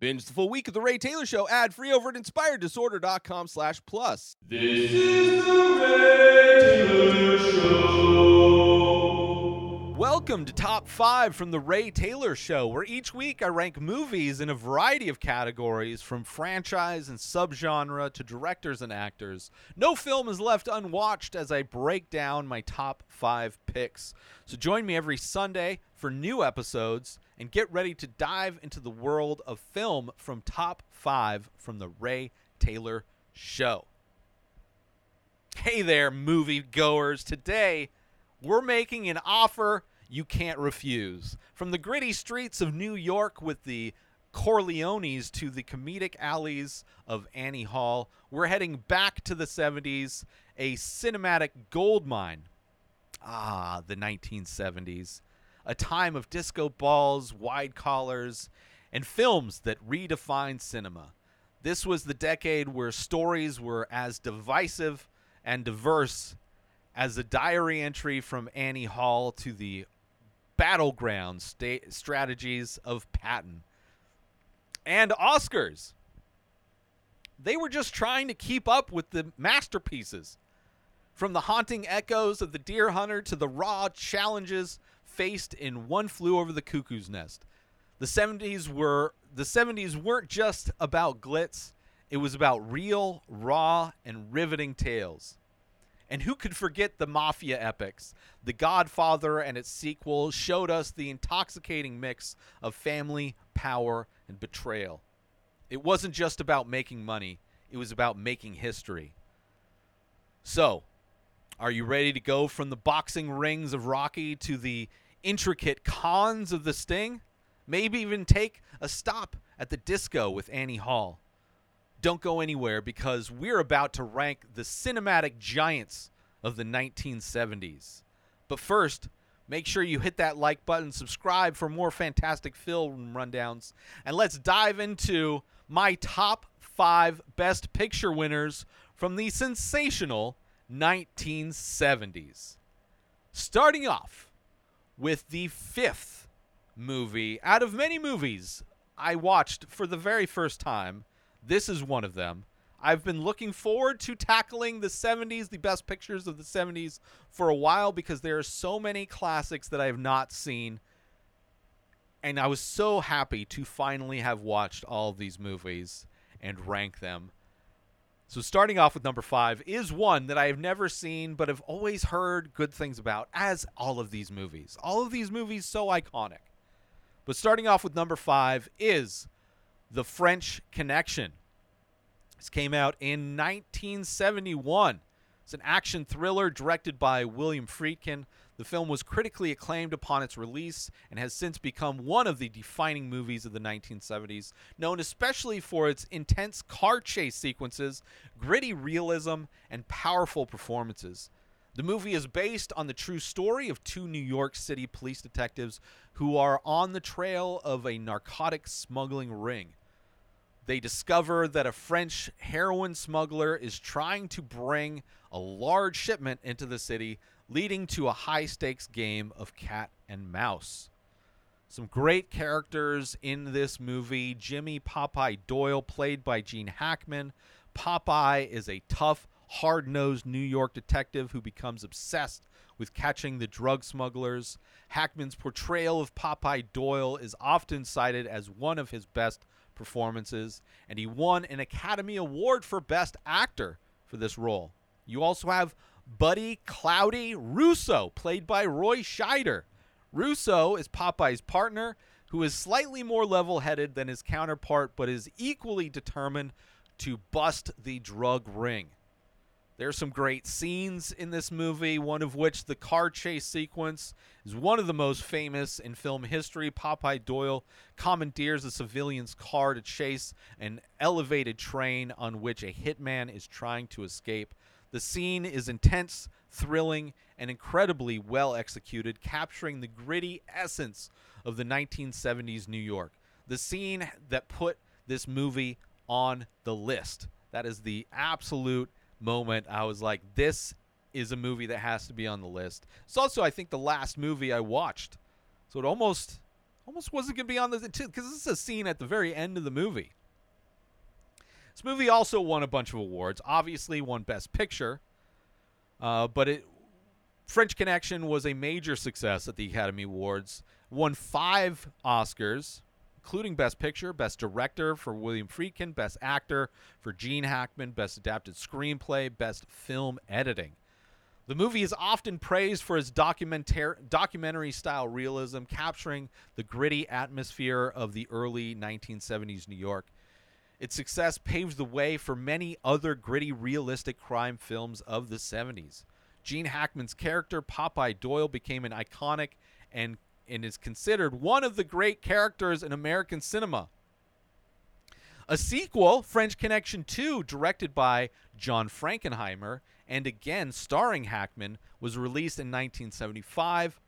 Binge the full week of The Ray Taylor Show ad free over at inspireddisorder.com slash plus. This is the Ray Taylor Show. Welcome to Top 5 from The Ray Taylor Show, where each week I rank movies in a variety of categories from franchise and subgenre to directors and actors. No film is left unwatched as I break down my top 5 picks. So join me every Sunday for new episodes and get ready to dive into the world of film from Top 5 from The Ray Taylor Show. Hey there, movie goers. Today, we're making an offer you can't refuse. From the gritty streets of New York with the Corleones to the comedic alleys of Annie Hall, we're heading back to the 70s, a cinematic gold mine. Ah, the 1970s. A time of disco balls, wide collars, and films that redefined cinema. This was the decade where stories were as divisive and diverse as a diary entry from Annie Hall to the battleground sta- strategies of Patton. And Oscars. They were just trying to keep up with the masterpieces. From the haunting echoes of the Deer Hunter to the raw challenges faced in One Flew Over the Cuckoo's Nest. The 70s were the 70s weren't just about glitz, it was about real, raw, and riveting tales. And who could forget the Mafia epics? The Godfather and its sequel showed us the intoxicating mix of family, power, and betrayal. It wasn't just about making money, it was about making history. So, are you ready to go from the boxing rings of Rocky to the intricate cons of the Sting? Maybe even take a stop at the disco with Annie Hall. Don't go anywhere because we're about to rank the cinematic giants of the 1970s. But first, make sure you hit that like button, subscribe for more fantastic film rundowns, and let's dive into my top five best picture winners from the sensational 1970s. Starting off with the fifth movie out of many movies I watched for the very first time. This is one of them. I've been looking forward to tackling the 70s, the best pictures of the 70s, for a while because there are so many classics that I have not seen. And I was so happy to finally have watched all these movies and rank them. So, starting off with number five is one that I have never seen but have always heard good things about, as all of these movies. All of these movies so iconic. But starting off with number five is The French Connection. This came out in 1971. It's an action thriller directed by William Friedkin. The film was critically acclaimed upon its release and has since become one of the defining movies of the 1970s, known especially for its intense car chase sequences, gritty realism, and powerful performances. The movie is based on the true story of two New York City police detectives who are on the trail of a narcotic smuggling ring. They discover that a French heroin smuggler is trying to bring a large shipment into the city, leading to a high stakes game of cat and mouse. Some great characters in this movie. Jimmy Popeye Doyle, played by Gene Hackman. Popeye is a tough, hard nosed New York detective who becomes obsessed with catching the drug smugglers. Hackman's portrayal of Popeye Doyle is often cited as one of his best performances, and he won an Academy Award for Best Actor for this role. You also have Buddy Cloudy Russo, played by Roy Scheider. Russo is Popeye's partner, who is slightly more level headed than his counterpart, but is equally determined to bust the drug ring. There's some great scenes in this movie, one of which the car chase sequence is one of the most famous in film history. Popeye Doyle commandeers a civilian's car to chase an elevated train on which a hitman is trying to escape. The scene is intense, thrilling, and incredibly well executed, capturing the gritty essence of the 1970s New York. The scene that put this movie on the list. That is the absolute moment I was like, this is a movie that has to be on the list. It's also, I think, the last movie I watched. So it almost Almost wasn't going to be on the list because this is a scene at the very end of the movie. This movie also won a bunch of awards. Obviously, won Best Picture, uh, but it French Connection was a major success at the Academy Awards. Won five Oscars, including Best Picture, Best Director for William Friedkin, Best Actor for Gene Hackman, Best Adapted Screenplay, Best Film Editing. The movie is often praised for its documentar- documentary style realism, capturing the gritty atmosphere of the early 1970s New York. Its success paved the way for many other gritty, realistic crime films of the 70s. Gene Hackman's character, Popeye Doyle, became an iconic and, and is considered one of the great characters in American cinema. A sequel, French Connection 2, directed by John Frankenheimer and again starring Hackman, was released in 1975.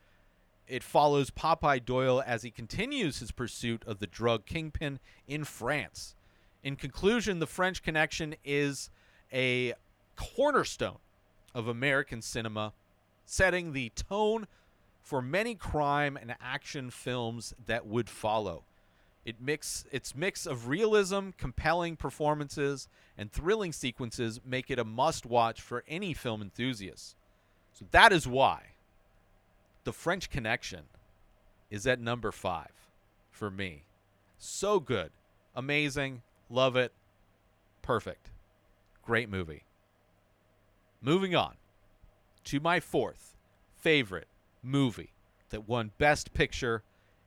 It follows Popeye Doyle as he continues his pursuit of the drug kingpin in France. In conclusion, The French Connection is a cornerstone of American cinema, setting the tone for many crime and action films that would follow. It mix its mix of realism, compelling performances, and thrilling sequences make it a must-watch for any film enthusiast. So that is why The French Connection is at number 5 for me. So good. Amazing. Love it. Perfect. Great movie. Moving on to my fourth favorite movie that won Best Picture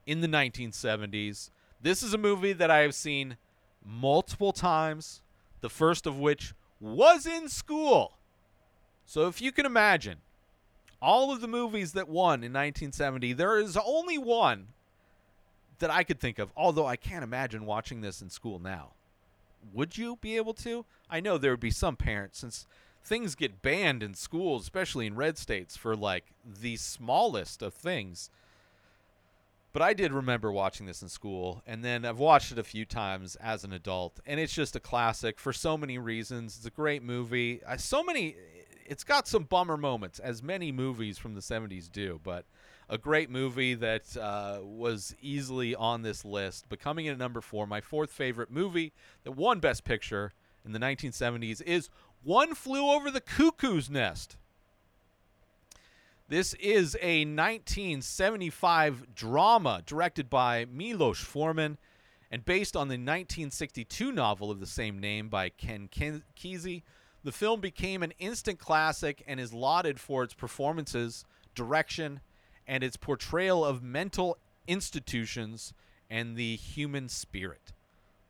in the 1970s. This is a movie that I have seen multiple times, the first of which was in school. So if you can imagine all of the movies that won in 1970, there is only one that I could think of, although I can't imagine watching this in school now. Would you be able to? I know there would be some parents, since things get banned in schools, especially in red states, for like the smallest of things. But I did remember watching this in school, and then I've watched it a few times as an adult, and it's just a classic for so many reasons. It's a great movie. So many, it's got some bummer moments, as many movies from the 70s do, but a great movie that uh, was easily on this list, becoming at number four. My fourth favorite movie that won Best Picture in the 1970s is One Flew Over the Cuckoo's Nest. This is a 1975 drama directed by Milos Forman and based on the 1962 novel of the same name by Ken Kesey. The film became an instant classic and is lauded for its performances, direction, and its portrayal of mental institutions and the human spirit.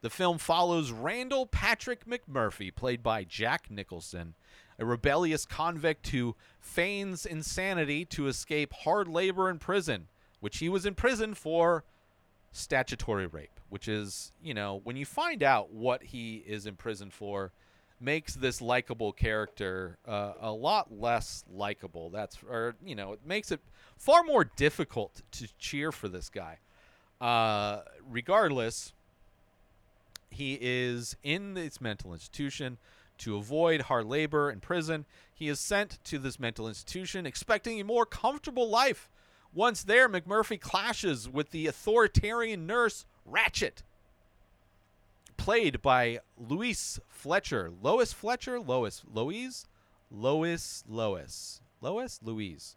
The film follows Randall Patrick McMurphy, played by Jack Nicholson, a rebellious convict who feigns insanity to escape hard labor in prison, which he was in prison for statutory rape, which is, you know, when you find out what he is in prison for, makes this likable character uh, a lot less likable. That's, or, you know, it makes it far more difficult to cheer for this guy. Uh, regardless, he is in this mental institution to avoid hard labor in prison. He is sent to this mental institution expecting a more comfortable life. Once there, McMurphy clashes with the authoritarian nurse Ratched, played by Louise Fletcher. Lois Fletcher? Lois. Louise? Lois. Lois. Lois? Louise.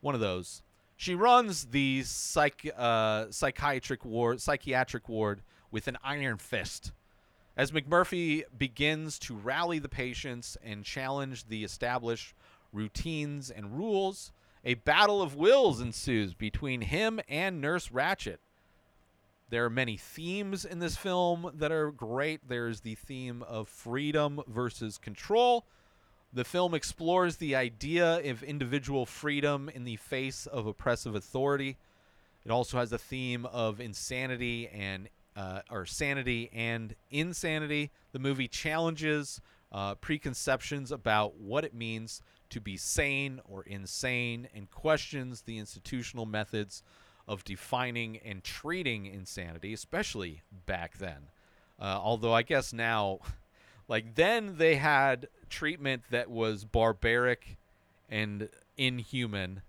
One of those. She runs the psych, uh, psychiatric ward, psychiatric ward with an iron fist. As McMurphy begins to rally the patients and challenge the established routines and rules, a battle of wills ensues between him and Nurse Ratched. There are many themes in this film that are great. There's the theme of freedom versus control. The film explores the idea of individual freedom in the face of oppressive authority. It also has a theme of insanity and uh, or sanity and insanity. The movie challenges uh, preconceptions about what it means to be sane or insane and questions the institutional methods of defining and treating insanity, especially back then. Uh, although I guess now, like then they had treatment that was barbaric and inhuman.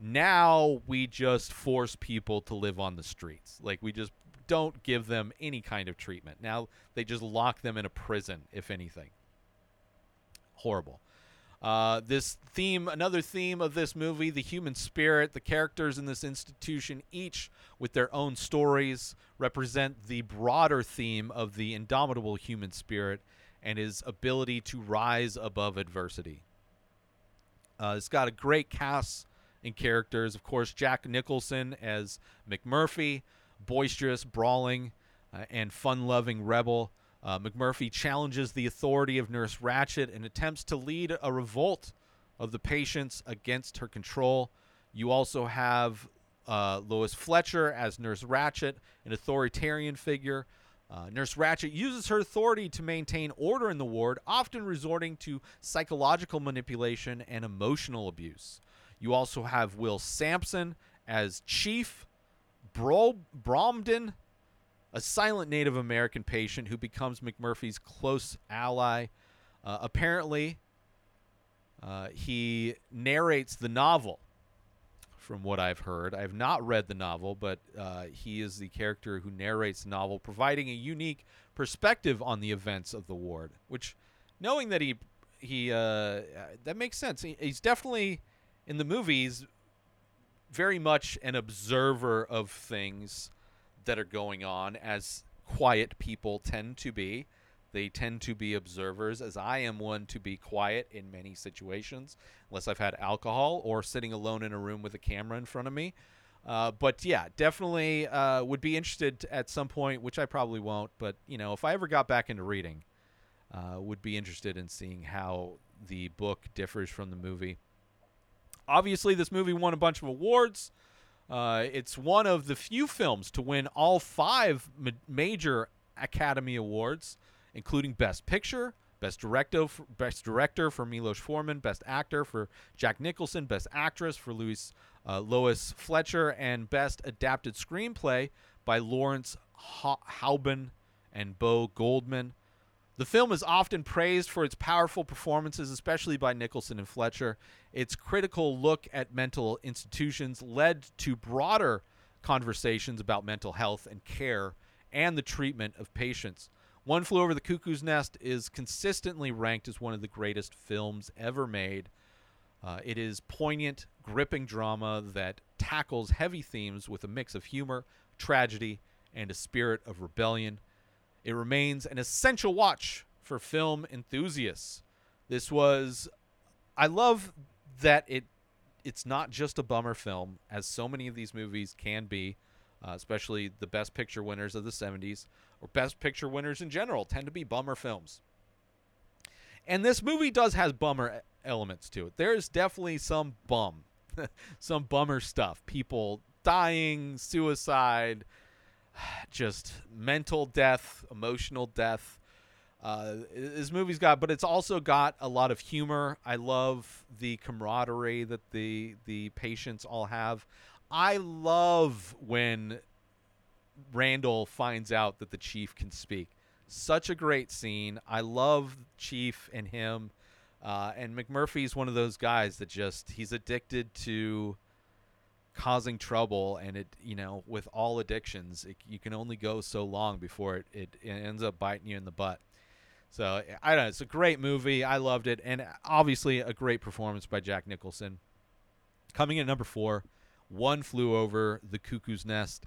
Now we just force people to live on the streets. Like we just don't give them any kind of treatment. Now they just lock them in a prison, if anything. Horrible. Uh, this theme, another theme of this movie, the human spirit, the characters in this institution, each with their own stories, represent the broader theme of the indomitable human spirit and his ability to rise above adversity. Uh, it's got a great cast in characters. Of course, Jack Nicholson as McMurphy, boisterous, brawling, uh, and fun loving rebel. Uh, McMurphy challenges the authority of Nurse Ratched and attempts to lead a revolt of the patients against her control. You also have uh, Lois Fletcher as Nurse Ratched, an authoritarian figure. Uh, Nurse Ratched uses her authority to maintain order in the ward, often resorting to psychological manipulation and emotional abuse. You also have Will Sampson as Chief Bro- Bromden, a silent Native American patient who becomes McMurphy's close ally. Uh, apparently, uh, he narrates the novel, from what I've heard. I have not read the novel, but uh, he is the character who narrates the novel, providing a unique perspective on the events of the ward. Which, knowing that he he uh, that makes sense. He, he's definitely in the movies very much an observer of things that are going on, as quiet people tend to be. They tend to be observers, as I am one to be quiet in many situations, unless I've had alcohol or sitting alone in a room with a camera in front of me. Uh, but yeah, definitely uh, would be interested at some point, which I probably won't. But you know, if I ever got back into reading, uh, would be interested in seeing how the book differs from the movie. Obviously, this movie won a bunch of awards. Uh, it's one of the few films to win all five ma- major Academy Awards, including Best Picture, Best Director, Best Director for Milos Forman, Best Actor for Jack Nicholson, Best Actress for Louis uh, Lois Fletcher, and Best Adapted Screenplay by Lawrence ha- Hauben and Bo Goldman. The film is often praised for its powerful performances, especially by Nicholson and Fletcher. Its critical look at mental institutions led to broader conversations about mental health and care and the treatment of patients. One Flew Over the Cuckoo's Nest is consistently ranked as one of the greatest films ever made. Uh, it is poignant, gripping drama that tackles heavy themes with a mix of humor, tragedy, and a spirit of rebellion. It remains an essential watch for film enthusiasts. This was I love that it it's not just a bummer film as so many of these movies can be, uh, especially the best picture winners of the 70s or best picture winners in general tend to be bummer films. And this movie does has bummer elements to it. There's definitely some bum, some bummer stuff. People dying, suicide, just mental death, emotional death. Uh, this movie's got, but it's also got a lot of humor. I love the camaraderie that the the patients all have. I love when Randall finds out that the chief can speak. Such a great scene. I love Chief and him. Uh, and McMurphy's one of those guys that just he's addicted to causing trouble and it you know with all addictions it, you can only go so long before it, it, it ends up biting you in the butt. So i don't know it's a great movie. I loved it. And uh, obviously a great performance by jack nicholson. Coming in at number four one flew over the cuckoo's nest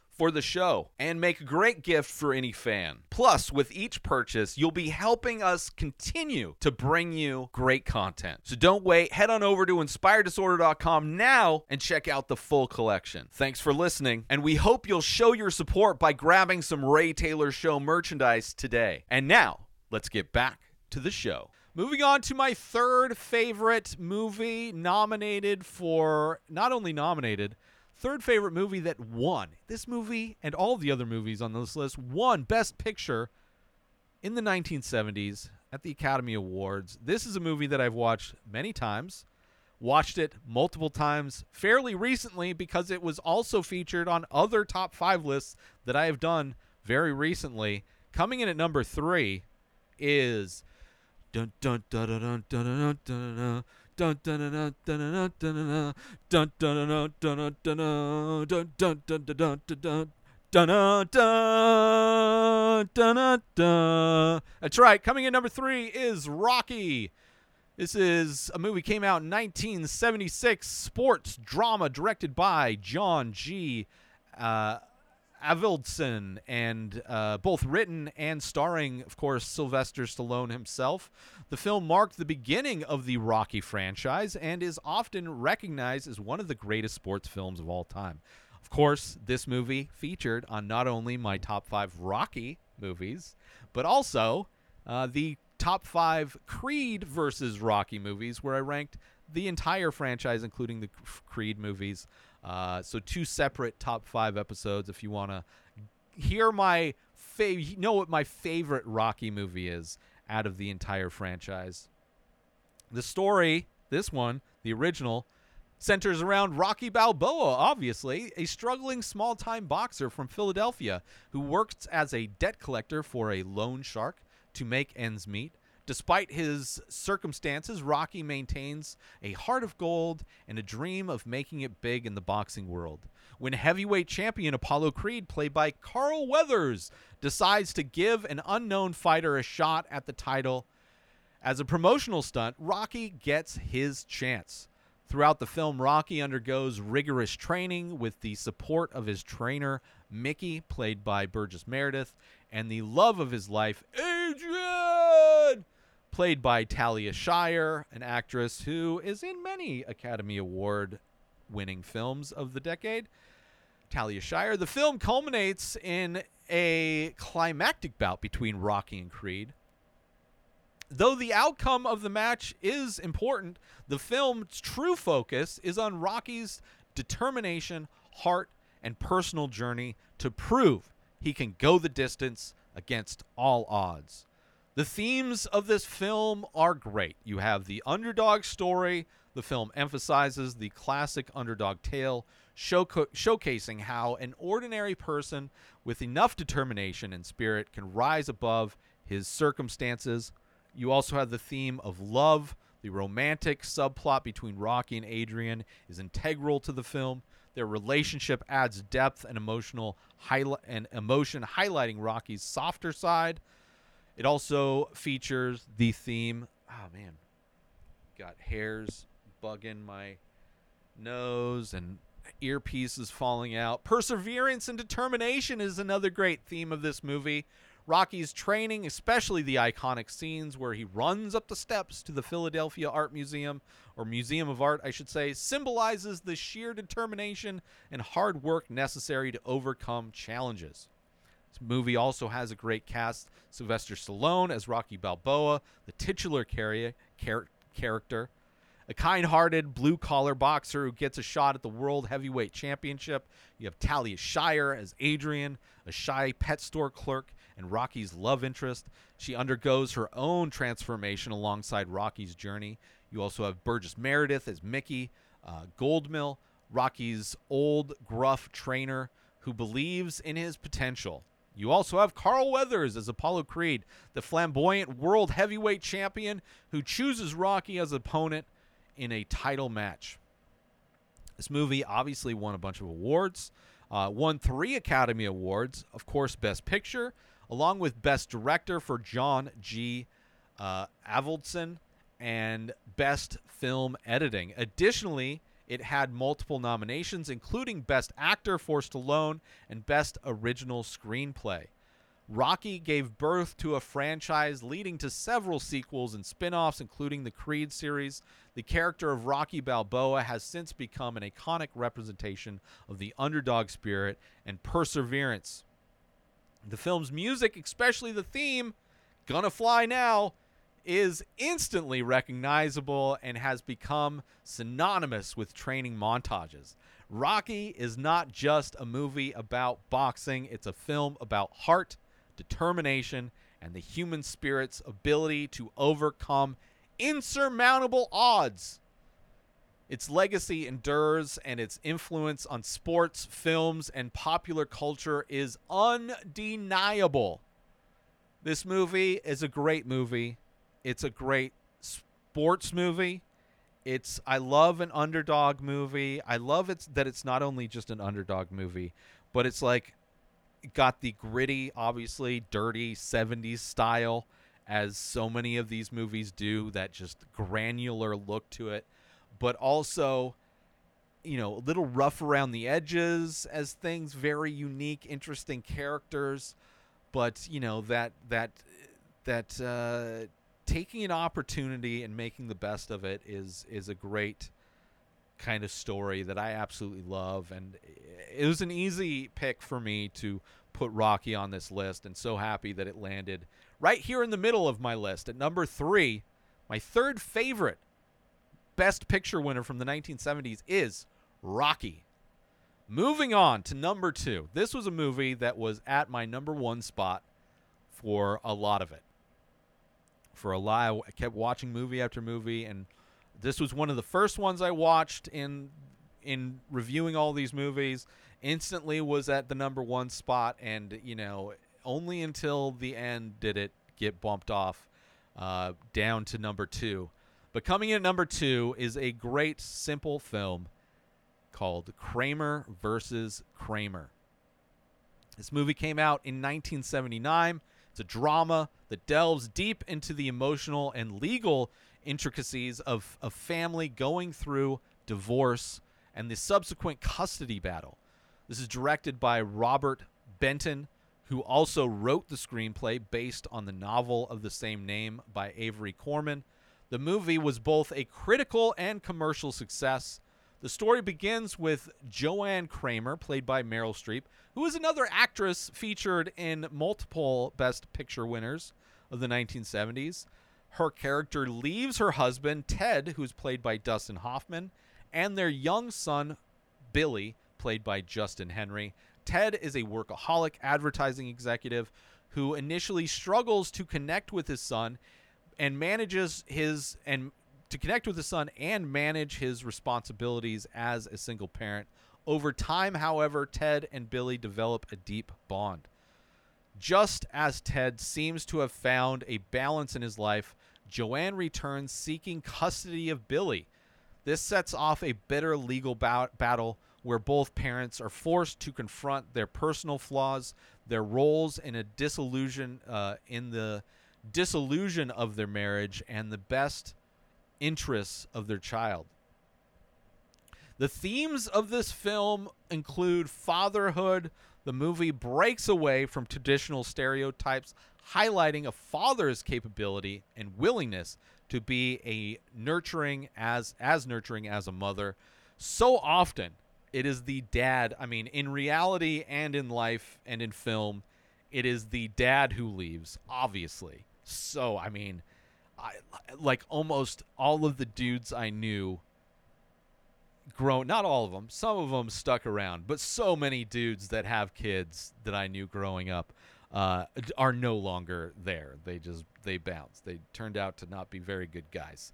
for the show and make a great gift for any fan. Plus, with each purchase, you'll be helping us continue to bring you great content. So don't wait, head on over to inspireddisorder.com now and check out the full collection. Thanks for listening, and we hope you'll show your support by grabbing some Ray Taylor Show merchandise today. And now, let's get back to the show. Moving on to my third favorite movie nominated for not only nominated, third favorite movie that won. This movie and all the other movies on this list won Best Picture in the 1970s at the Academy Awards. This is a movie that I've watched many times. Watched it multiple times fairly recently because it was also featured on other top five lists that I have done very recently. Coming in at number three is dun dun dun dun dun dun dun dun dun dun dun dun dun dun dun dun dun dun dun Dun dun dun. That's right. Coming in number three is Rocky. This is a movie came out in 1976, sports drama directed by John G. Uh, Avildsen, and uh, both written and starring, of course, Sylvester Stallone himself. The film marked the beginning of the Rocky franchise and is often recognized as one of the greatest sports films of all time. Of course, this movie featured on not only my top five Rocky movies, but also uh, the top five Creed versus Rocky movies, where I ranked the entire franchise, including the Creed movies. Uh, so two separate top five episodes. If you want to hear my favorite, know what my favorite Rocky movie is out of the entire franchise. The story, this one, the original, centers around Rocky Balboa, obviously, a struggling small time boxer from Philadelphia who works as a debt collector for a loan shark to make ends meet. Despite his circumstances, Rocky maintains a heart of gold and a dream of making it big in the boxing world. When heavyweight champion Apollo Creed, played by Carl Weathers, decides to give an unknown fighter a shot at the title as a promotional stunt, Rocky gets his chance. Throughout the film, Rocky undergoes rigorous training with the support of his trainer, Mickey, played by Burgess Meredith, and the love of his life, Adrian, played by Talia Shire, an actress who is in many Academy Award winning films of the decade. Talia Shire. The film culminates in a climactic bout between Rocky and Creed. Though the outcome of the match is important, the film's true focus is on Rocky's determination, heart, and personal journey to prove he can go the distance against all odds. The themes of this film are great. You have the underdog story. The film emphasizes the classic underdog tale, showca- showcasing how an ordinary person with enough determination and spirit can rise above his circumstances. You also have the theme of love. The romantic subplot between Rocky and Adrian is integral to the film. Their relationship adds depth and emotional highlight and emotion, highlighting Rocky's softer side. It also features the theme. Oh man, got hairs bugging my nose and earpieces falling out. Perseverance and determination is another great theme of this movie. Rocky's training, especially the iconic scenes where he runs up the steps to the Philadelphia Art Museum, or Museum of Art, I should say, symbolizes the sheer determination and hard work necessary to overcome challenges. This movie also has a great cast Sylvester Stallone as Rocky Balboa, the titular carri- char- character, a kind hearted blue collar boxer who gets a shot at the World Heavyweight Championship. You have Talia Shire as Adrian, a shy pet store clerk and Rocky's love interest. She undergoes her own transformation alongside Rocky's journey. You also have Burgess Meredith as Mickey, uh, Goldmill, Rocky's old gruff trainer who believes in his potential. You also have Carl Weathers as Apollo Creed, the flamboyant world heavyweight champion who chooses Rocky as opponent in a title match. This movie obviously won a bunch of awards, uh, won three Academy Awards, of course, Best Picture, along with Best Director for John G. Uh, Avildsen and Best Film Editing. Additionally, it had multiple nominations, including Best Actor for Stallone and Best Original Screenplay. Rocky gave birth to a franchise leading to several sequels and spin offs, including the Creed series. The character of Rocky Balboa has since become an iconic representation of the underdog spirit and perseverance. The film's music, especially the theme, Gonna Fly Now, is instantly recognizable and has become synonymous with training montages. Rocky is not just a movie about boxing, it's a film about heart, determination, and the human spirit's ability to overcome insurmountable odds. Its legacy endures, and its influence on sports, films, and popular culture is undeniable. This movie is a great movie. It's a great sports movie. It's I love an underdog movie. I love it's that it's not only just an underdog movie, but it's like got the gritty, obviously dirty 70s style as so many of these movies do, that just granular look to it, but also you know, a little rough around the edges as things, very unique, interesting characters, but you know that that that uh, taking an opportunity and making the best of it is is a great kind of story that I absolutely love, and it was an easy pick for me to put Rocky on this list, and so happy that it landed right here in the middle of my list at number three. My third favorite Best Picture winner from the 1970s is Rocky. Moving on to number two. This was a movie that was at my number one spot for a lot of it. For a lot, I kept watching movie after movie, and this was one of the first ones I watched in in reviewing all these movies. Instantly was at the number one spot, and you know, only until the end did it get bumped off uh, down to number two. But coming in at number two is a great, simple film called Kramer versus Kramer. This movie came out in 1979. It's a drama that delves deep into the emotional and legal intricacies of a family going through divorce and the subsequent custody battle. This is directed by Robert Benton, who also wrote the screenplay based on the novel of the same name by Avery Corman. The movie was both a critical and commercial success. The story begins with Joanne Kramer, played by Meryl Streep, who is another actress featured in multiple Best Picture winners of the 1970s. Her character leaves her husband, Ted, who's played by Dustin Hoffman, and their young son, Billy, played by Justin Henry. Ted is a workaholic advertising executive who initially struggles to connect with his son and manages his and to connect with his son and manage his responsibilities as a single parent. Over time, however, Ted and Billy develop a deep bond. Just as Ted seems to have found a balance in his life, Joanne returns seeking custody of Billy. This sets off a bitter legal battle where both parents are forced to confront their personal flaws, their roles in a disillusion uh, in the disillusion of their marriage, and the best interests of their child. The themes of this film include fatherhood. The movie breaks away from traditional stereotypes, highlighting a father's capability and willingness to be a nurturing as as nurturing as a mother. So often, it is the dad. I mean, in reality and in life and in film, it is the dad who leaves. Obviously, so I mean, I like almost all of the dudes I knew grown not all of them some of them stuck around but so many dudes that have kids that i knew growing up uh, are no longer there. They just they bounced. They turned out to not be very good guys.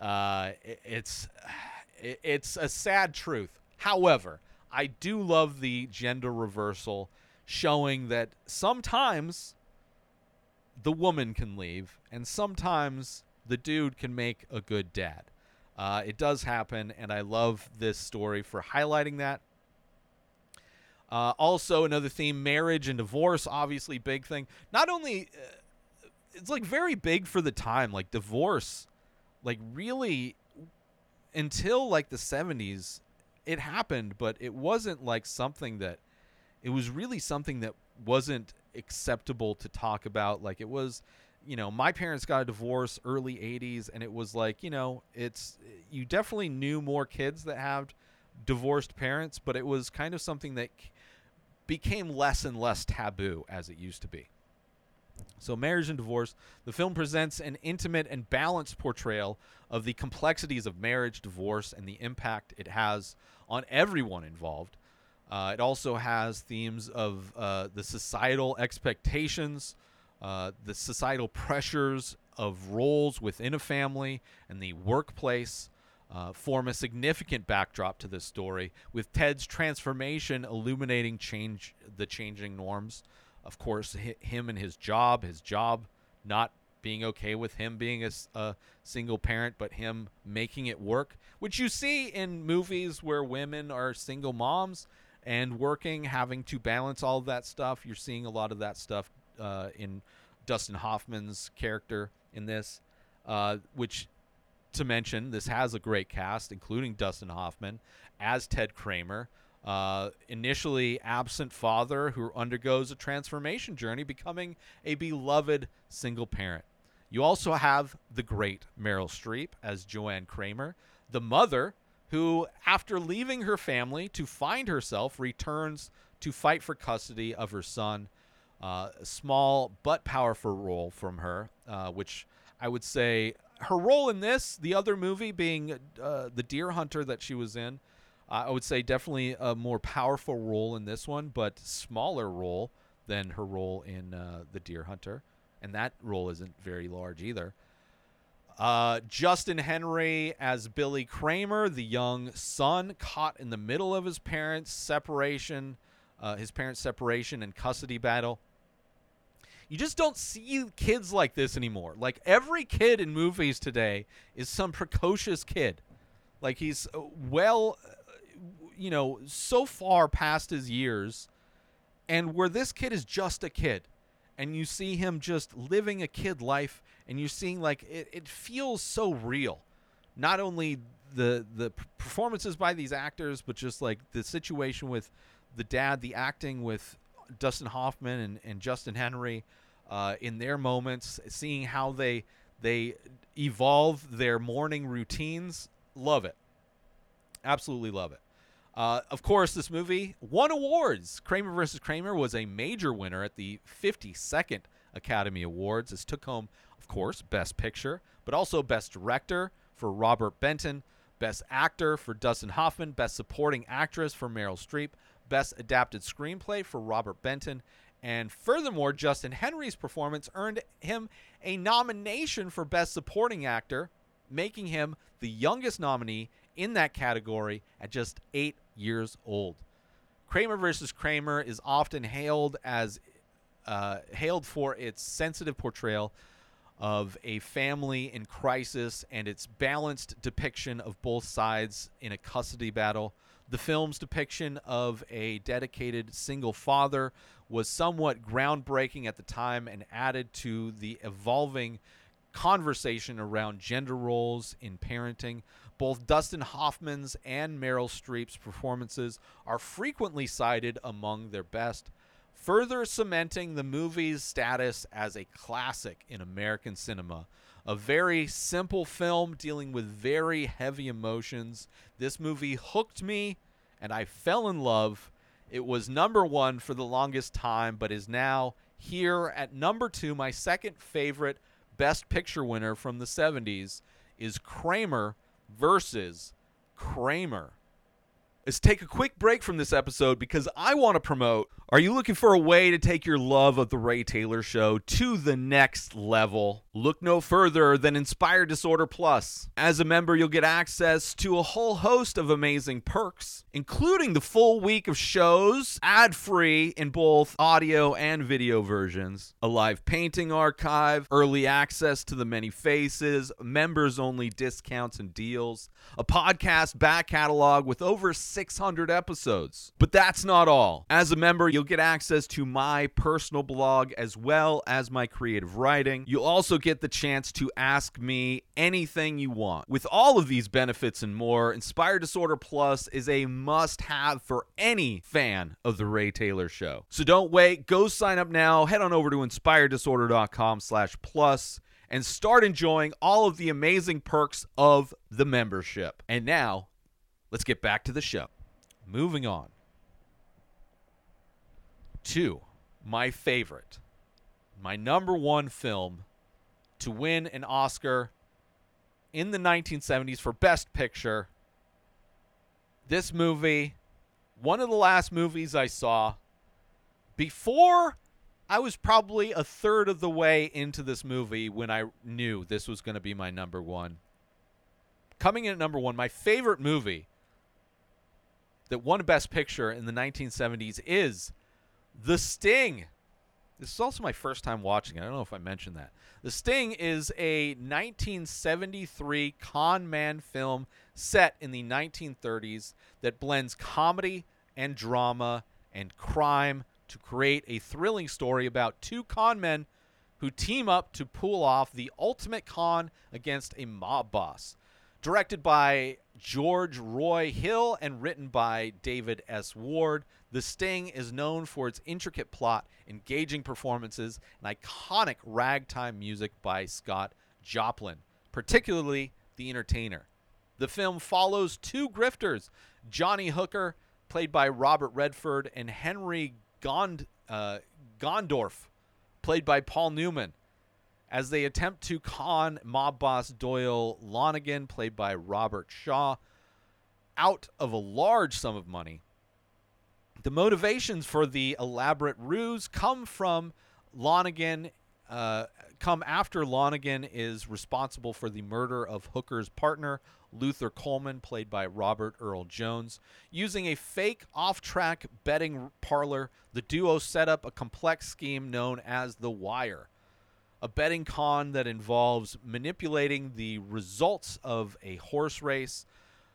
Uh, it, it's it, it's a sad truth. However i do love the gender reversal showing that sometimes the woman can leave, and sometimes the dude can make a good dad. Uh, it does happen, and I love this story for highlighting that. Uh, also, another theme marriage and divorce, obviously, big thing. Not only, uh, it's like very big for the time. Like, divorce, like, really, until like the 70s, it happened, but it wasn't like something that, it was really something that wasn't acceptable to talk about. Like it was, you know, my parents got a divorce early 80s and it was like, you know, it's you definitely knew more kids that have divorced parents, but it was kind of something that became less and less taboo as it used to be. So, Marriage and Divorce, the film presents an intimate and balanced portrayal of the complexities of marriage, divorce, and the impact it has on everyone involved. Uh, it also has themes of uh, the societal expectations uh, the societal pressures of roles within a family and the workplace uh, form a significant backdrop to this story, with Ted's transformation illuminating change the changing norms. Of course, hi- him and his job, his job not being okay with him being a single parent, but him making it work, which you see in movies where women are single moms and working, having to balance all of that stuff. You're seeing a lot of that stuff uh, in Dustin Hoffman's character in this, uh, which to mention, this has a great cast, including Dustin Hoffman as Ted Kramer. Uh, initially absent father who undergoes a transformation journey, becoming a beloved single parent. You also have the great Meryl Streep as Joanne Kramer, the mother who, after leaving her family to find herself, returns to fight for custody of her son. Uh, small but powerful role from her, uh, which I would say her role in this, the other movie being uh, the Deer Hunter that she was in, uh, I would say definitely a more powerful role in this one, but smaller role than her role in uh, the Deer Hunter, and that role isn't very large either. Uh, Justin Henry as Billy Kramer, the young son caught in the middle of his parents' separation, uh, his parents' separation and custody battle. You just don't see kids like this anymore. Like every kid in movies today is some precocious kid. Like he's uh, well, uh, you know, so far past his years, and where this kid is just a kid, and you see him just living a kid life, and you're seeing like it, it feels so real. Not only the the performances by these actors, but just like the situation with the dad, the acting with Dustin Hoffman and, and Justin Henry uh, in their moments, seeing how they they evolve their morning routines. Love it, absolutely love it. Uh, of course, this movie won awards. Kramer versus Kramer was a major winner at the 52nd Academy Awards. This took home, of course, Best Picture, but also Best Director for Robert Benton, Best Actor for Dustin Hoffman, Best Supporting Actress for Meryl Streep, Best Adapted Screenplay for Robert Benton, and furthermore, Justin Henry's performance earned him a nomination for Best Supporting Actor, making him the youngest nominee in that category at just eight years old. Kramer versus Kramer is often hailed as uh, hailed for its sensitive portrayal of a family in crisis and its balanced depiction of both sides in a custody battle. The film's depiction of a dedicated single father was somewhat groundbreaking at the time and added to the evolving conversation around gender roles in parenting. Both Dustin Hoffman's and Meryl Streep's performances are frequently cited among their best, further cementing the movie's status as a classic in American cinema. A very simple film dealing with very heavy emotions. This movie hooked me and I fell in love. It was number one for the longest time, but is now here at number two. My second favorite Best Picture winner from the 70s is Kramer versus Kramer. Let's take a quick break from this episode because I want to promote. Are you looking for a way to take your love of The Ray Taylor Show to the next level? Look no further than Inspired Disorder Plus. As a member, you'll get access to a whole host of amazing perks, including the full week of shows, ad free in both audio and video versions, a live painting archive, early access to the many faces, members only discounts and deals, a podcast back catalog with over 600 episodes. But that's not all. As a member, you'll get access to my personal blog as well as my creative writing. You'll also get the chance to ask me anything you want. With all of these benefits and more, Inspired Disorder Plus is a must have for any fan of The Ray Taylor Show. So don't wait. Go sign up now. Head on over to inspireddisorder.com slash plus and start enjoying all of the amazing perks of the membership. And now, let's get back to the show. Moving on to my favorite, my number one film to win an Oscar in the 1970s for Best Picture. This movie, one of the last movies I saw before I was probably a third of the way into this movie when I knew this was going to be my number one. Coming in at number one, my favorite movie that won Best Picture in the 1970s is The Sting. This is also my first time watching it. I don't know if I mentioned that. The Sting is a 1973 con man film set in the 1930s that blends comedy and drama and crime to create a thrilling story about two con men who team up to pull off the ultimate con against a mob boss. Directed by George Roy Hill and written by David S. Ward, The Sting is known for its intricate plot, engaging performances, and iconic ragtime music by Scott Joplin, particularly The Entertainer. The film follows two grifters, Johnny Hooker, played by Robert Redford, and Henry Gond, uh, Gondorf, played by Paul Newman, as they attempt to con mob boss Doyle Lonnegan, played by Robert Shaw, out of a large sum of money. The motivations for the elaborate ruse come from Lonnegan, uh, come after Lonnegan is responsible for the murder of Hooker's partner, Luther Coleman, played by Robert Earl Jones. Using a fake off track betting parlor, the duo set up a complex scheme known as The Wire, a betting con that involves manipulating the results of a horse race.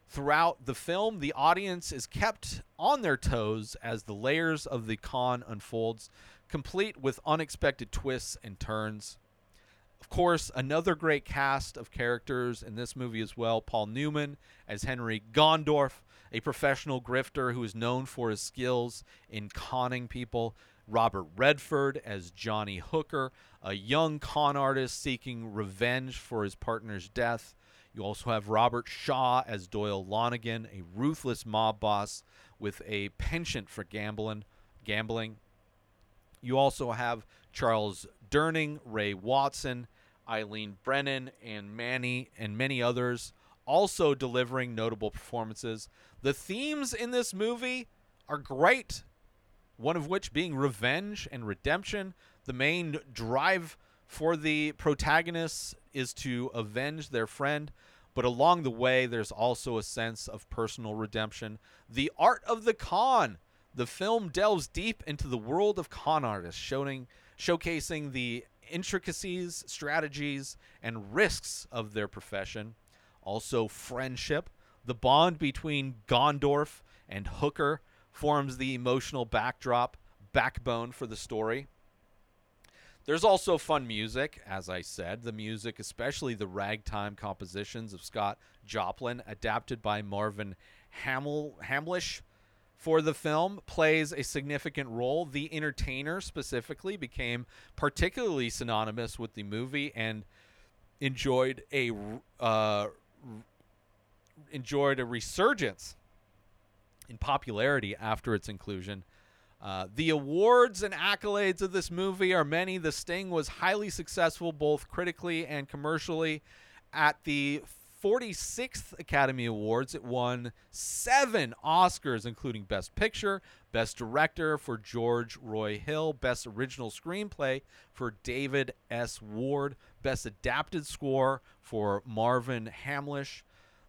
Throughout the film, the audience is kept on their toes as the layers of the con unfolds, complete with unexpected twists and turns. Of course, another great cast of characters in this movie as well. Paul Newman as Henry Gondorf, a professional grifter who is known for his skills in conning people. Robert Redford as Johnny Hooker, a young con artist seeking revenge for his partner's death. You also have Robert Shaw as Doyle Lonnegan, a ruthless mob boss with a penchant for gambling. Gambling. You also have Charles Durning, Ray Walston, Eileen Brennan, and Manny, and many others, also delivering notable performances. The themes in this movie are great, one of which being revenge and redemption. The main drive for the protagonists is to avenge their friend, but along the way, there's also a sense of personal redemption. The art of the con. The film delves deep into the world of con artists, showing showcasing the intricacies, strategies, and risks of their profession. Also, friendship. The bond between Gondorf and Hooker forms the emotional backdrop, backbone for the story. There's also fun music, as I said. The music, especially the ragtime compositions of Scott Joplin, adapted by Marvin Hamel, Hamlish for the film, plays a significant role. The Entertainer, specifically, became particularly synonymous with the movie and enjoyed a uh, enjoyed a resurgence in popularity after its inclusion. Uh, the awards and accolades of this movie are many. The Sting was highly successful both critically and commercially. At the 46th Academy Awards, it won seven Oscars, including Best Picture, Best Director for George Roy Hill, Best Original Screenplay for David S. Ward, Best Adapted Score for Marvin Hamlish.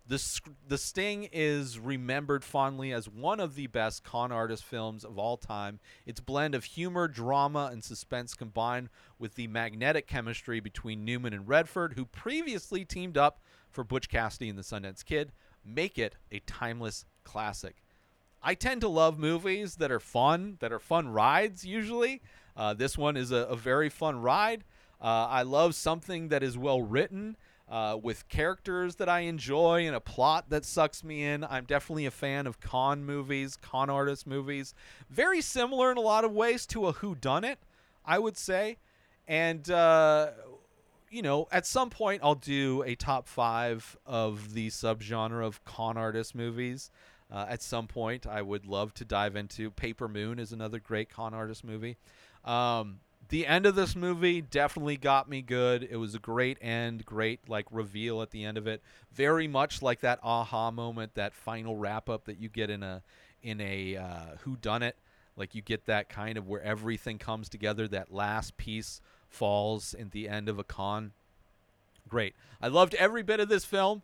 The, the Sting is remembered fondly as one of the best con artist films of all time. Its blend of humor, drama, and suspense combined with the magnetic chemistry between Newman and Redford, who previously teamed up for Butch Cassidy and the Sundance Kid, make it a timeless classic. I tend to love movies that are fun, that are fun rides usually. Uh, this one is a, a very fun ride. Uh, I love something that is well written uh, with characters that I enjoy and a plot that sucks me in. I'm definitely a fan of con movies, con artist movies. Very similar in a lot of ways to a Who Done It, I would say. And uh, you know, at some point I'll do a top five of the subgenre of con artist movies. Uh, at some point, I would love to dive into Paper Moon is another great con artist movie. Um, the end of this movie definitely got me good. It was a great end, great like reveal at the end of it. Very much like that aha moment, that final wrap up that you get in a in a uh, Who Done It. Like you get that kind of where everything comes together. That last piece falls in the end of a con. Great. I loved every bit of this film.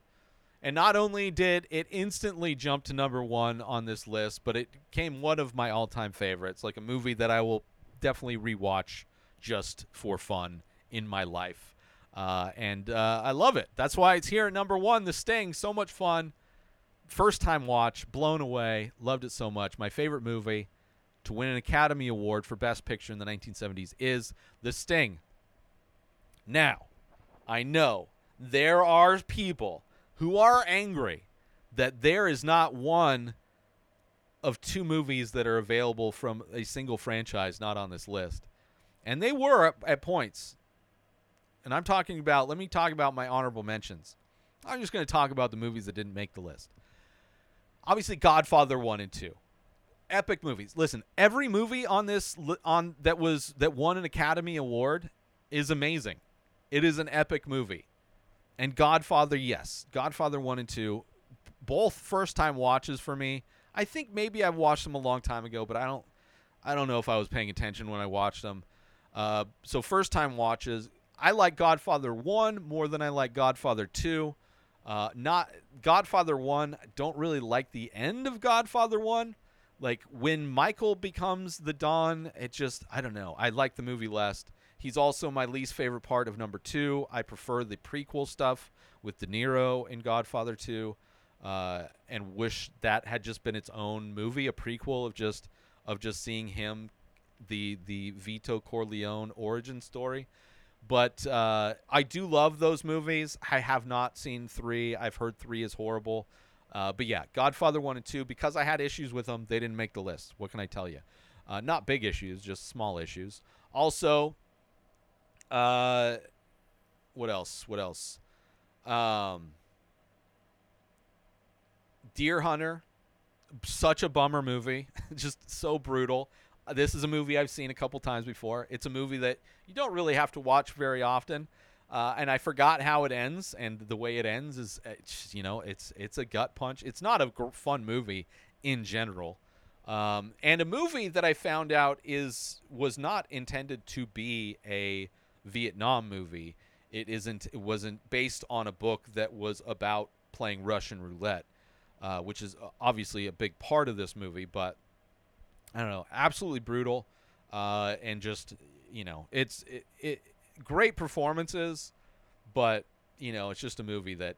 And not only did it instantly jump to number one on this list, but it became one of my all time favorites. Like a movie that I will definitely rewatch just for fun in my life. Uh, and uh, I love it. That's why it's here at number one. The Sting, so much fun. First time watch, blown away. Loved it so much. My favorite movie to win an Academy Award for Best Picture in the 1970s is The Sting. Now, I know there are people who are angry that there is not one of two movies that are available from a single franchise not on this list. And they were at, at points. And I'm talking about, let me talk about my honorable mentions. I'm just going to talk about the movies that didn't make the list. Obviously, Godfather 1 and 2 epic movies. Listen, every movie on this on that was that won an Academy Award is amazing. It is an epic movie. And Godfather, yes, Godfather 1 and 2 both first time watches for me. I think maybe I've watched them a long time ago, but I don't I don't know if I was paying attention when I watched them. Uh, so first time watches. I like Godfather 1 more than I like Godfather 2. Uh, not Godfather 1, don't really like the end of Godfather 1 like when Michael becomes the Don, it just I don't know. I like the movie less. He's also my least favorite part of number two. I prefer the prequel stuff with De Niro in Godfather Two, uh, and wish that had just been its own movie, a prequel of just of just seeing him, the the Vito Corleone origin story. But uh, I do love those movies. I have not seen three. I've heard three is horrible. Uh, but yeah, Godfather 1 and 2, because I had issues with them, they didn't make the list. What can I tell you? Uh, not big issues, just small issues. Also, uh, what else? What else? Um, Deer Hunter, such a bummer movie, just so brutal. This is a movie I've seen a couple times before. It's a movie that you don't really have to watch very often. Uh, and I forgot how it ends, and the way it ends is, uh, you know, it's it's a gut punch. It's not a gr- fun movie in general, um, and a movie that I found out is was not intended to be a Vietnam movie. It isn't. It wasn't based on a book that was about playing Russian roulette, uh, which is uh, obviously a big part of this movie. But I don't know, absolutely brutal, uh, and just you know, it's it, it great performances, but you know, it's just a movie that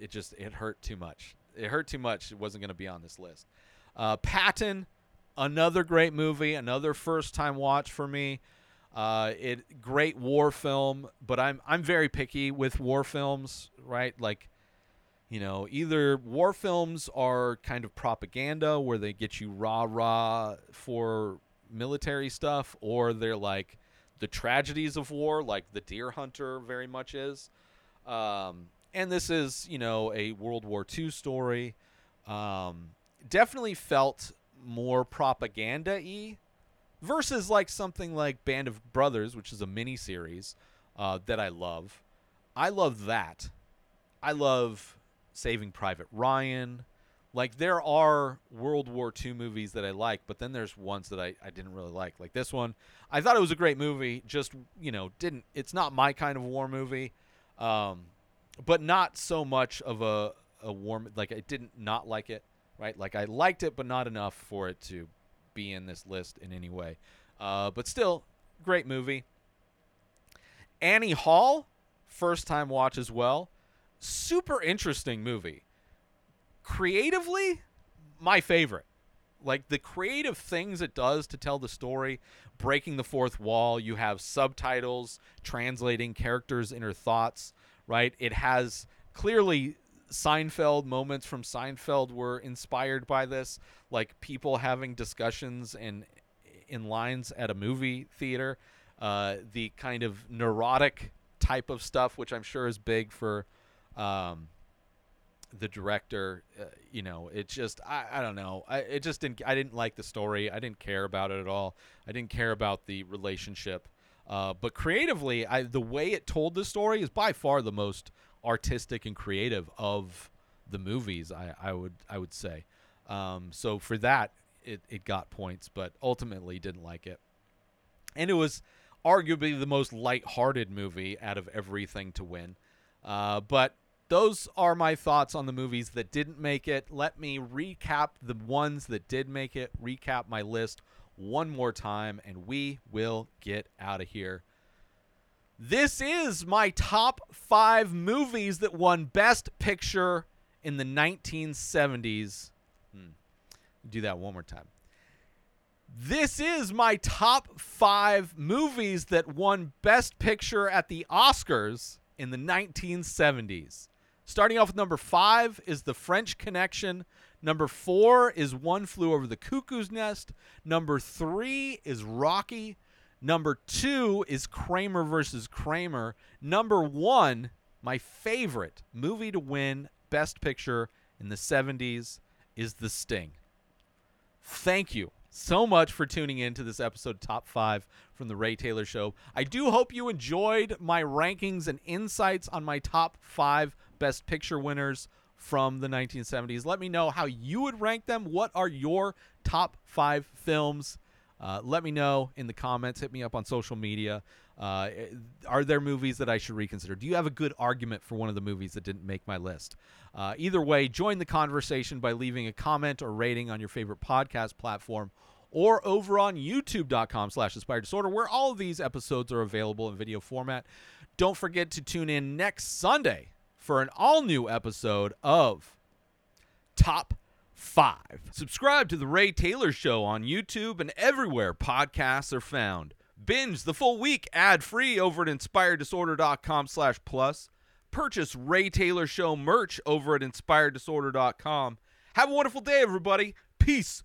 it just it hurt too much. It hurt too much. It wasn't going to be on this list. Uh, Patton, another great movie, another first time watch for me. Uh, it great war film, but I'm I'm very picky with war films, right? Like, you know, either war films are kind of propaganda where they get you rah rah for military stuff, or they're like the tragedies of war, like The Deer Hunter very much is. Um, and this is, you know, a World War II story. Um, definitely felt more propaganda y versus like something like Band of Brothers, which is a mini series uh, that I love. I love that. I love Saving Private Ryan. Like there are World War II movies that I like, but then there's ones that I, I didn't really like. Like this one, I thought it was a great movie. Just you know, didn't. It's not my kind of war movie, um, but not so much of a a war. Like I didn't not like it. Right. Like I liked it, but not enough for it to be in this list in any way. Uh, but still, great movie. Annie Hall, first time watch as well. Super interesting movie. Creatively, my favorite. Like the creative things it does to tell the story, breaking the fourth wall. You have subtitles translating characters' inner thoughts, right? It has clearly Seinfeld moments from Seinfeld were inspired by this, like people having discussions and in lines at a movie theater. Uh, the kind of neurotic type of stuff, which I'm sure is big for um, the director. Uh, you know, it just I, I don't know. I it just didn't I didn't like the story. I didn't care about it at all. I didn't care about the relationship. Uh, but creatively, I the way it told the story is by far the most artistic and creative of the movies. I, I would I would say. Um, so for that, it, it got points, but ultimately didn't like it. And it was arguably the most light-hearted movie out of everything to win. Uh, but those are my thoughts on the movies that didn't make it. Let me recap the ones that did make it, recap my list one more time, and we will get out of here. This is my top five movies that won Best Picture in the 1970s. Hmm. Do that one more time. This is my top five movies that won Best Picture at the Oscars in the 1970s. Starting off with number five is The French Connection. Number four is One Flew Over the Cuckoo's Nest. Number three is Rocky. Number two is Kramer versus Kramer. Number one, my favorite movie to win Best Picture in the 70s is The Sting. Thank you so much for tuning in to this episode top five from the Ray Taylor Show. I do hope you enjoyed my rankings and insights on my top five Best Picture winners from the 1970s. Let me know how you would rank them. What are your top five films? Uh, let me know in the comments. Hit me up on social media. Uh, are there movies that I should reconsider? Do you have a good argument for one of the movies that didn't make my list? Uh, either way, join the conversation by leaving a comment or rating on your favorite podcast platform or over on youtube.com slash inspired disorder where all of these episodes are available in video format don't forget to tune in next sunday for an all-new episode of top five. Subscribe to the ray taylor show on youtube and everywhere podcasts are found. Binge the full week ad-free over at inspireddisorder.com slash plus. Purchase ray taylor show merch over at inspireddisorder.com have a wonderful day everybody. Peace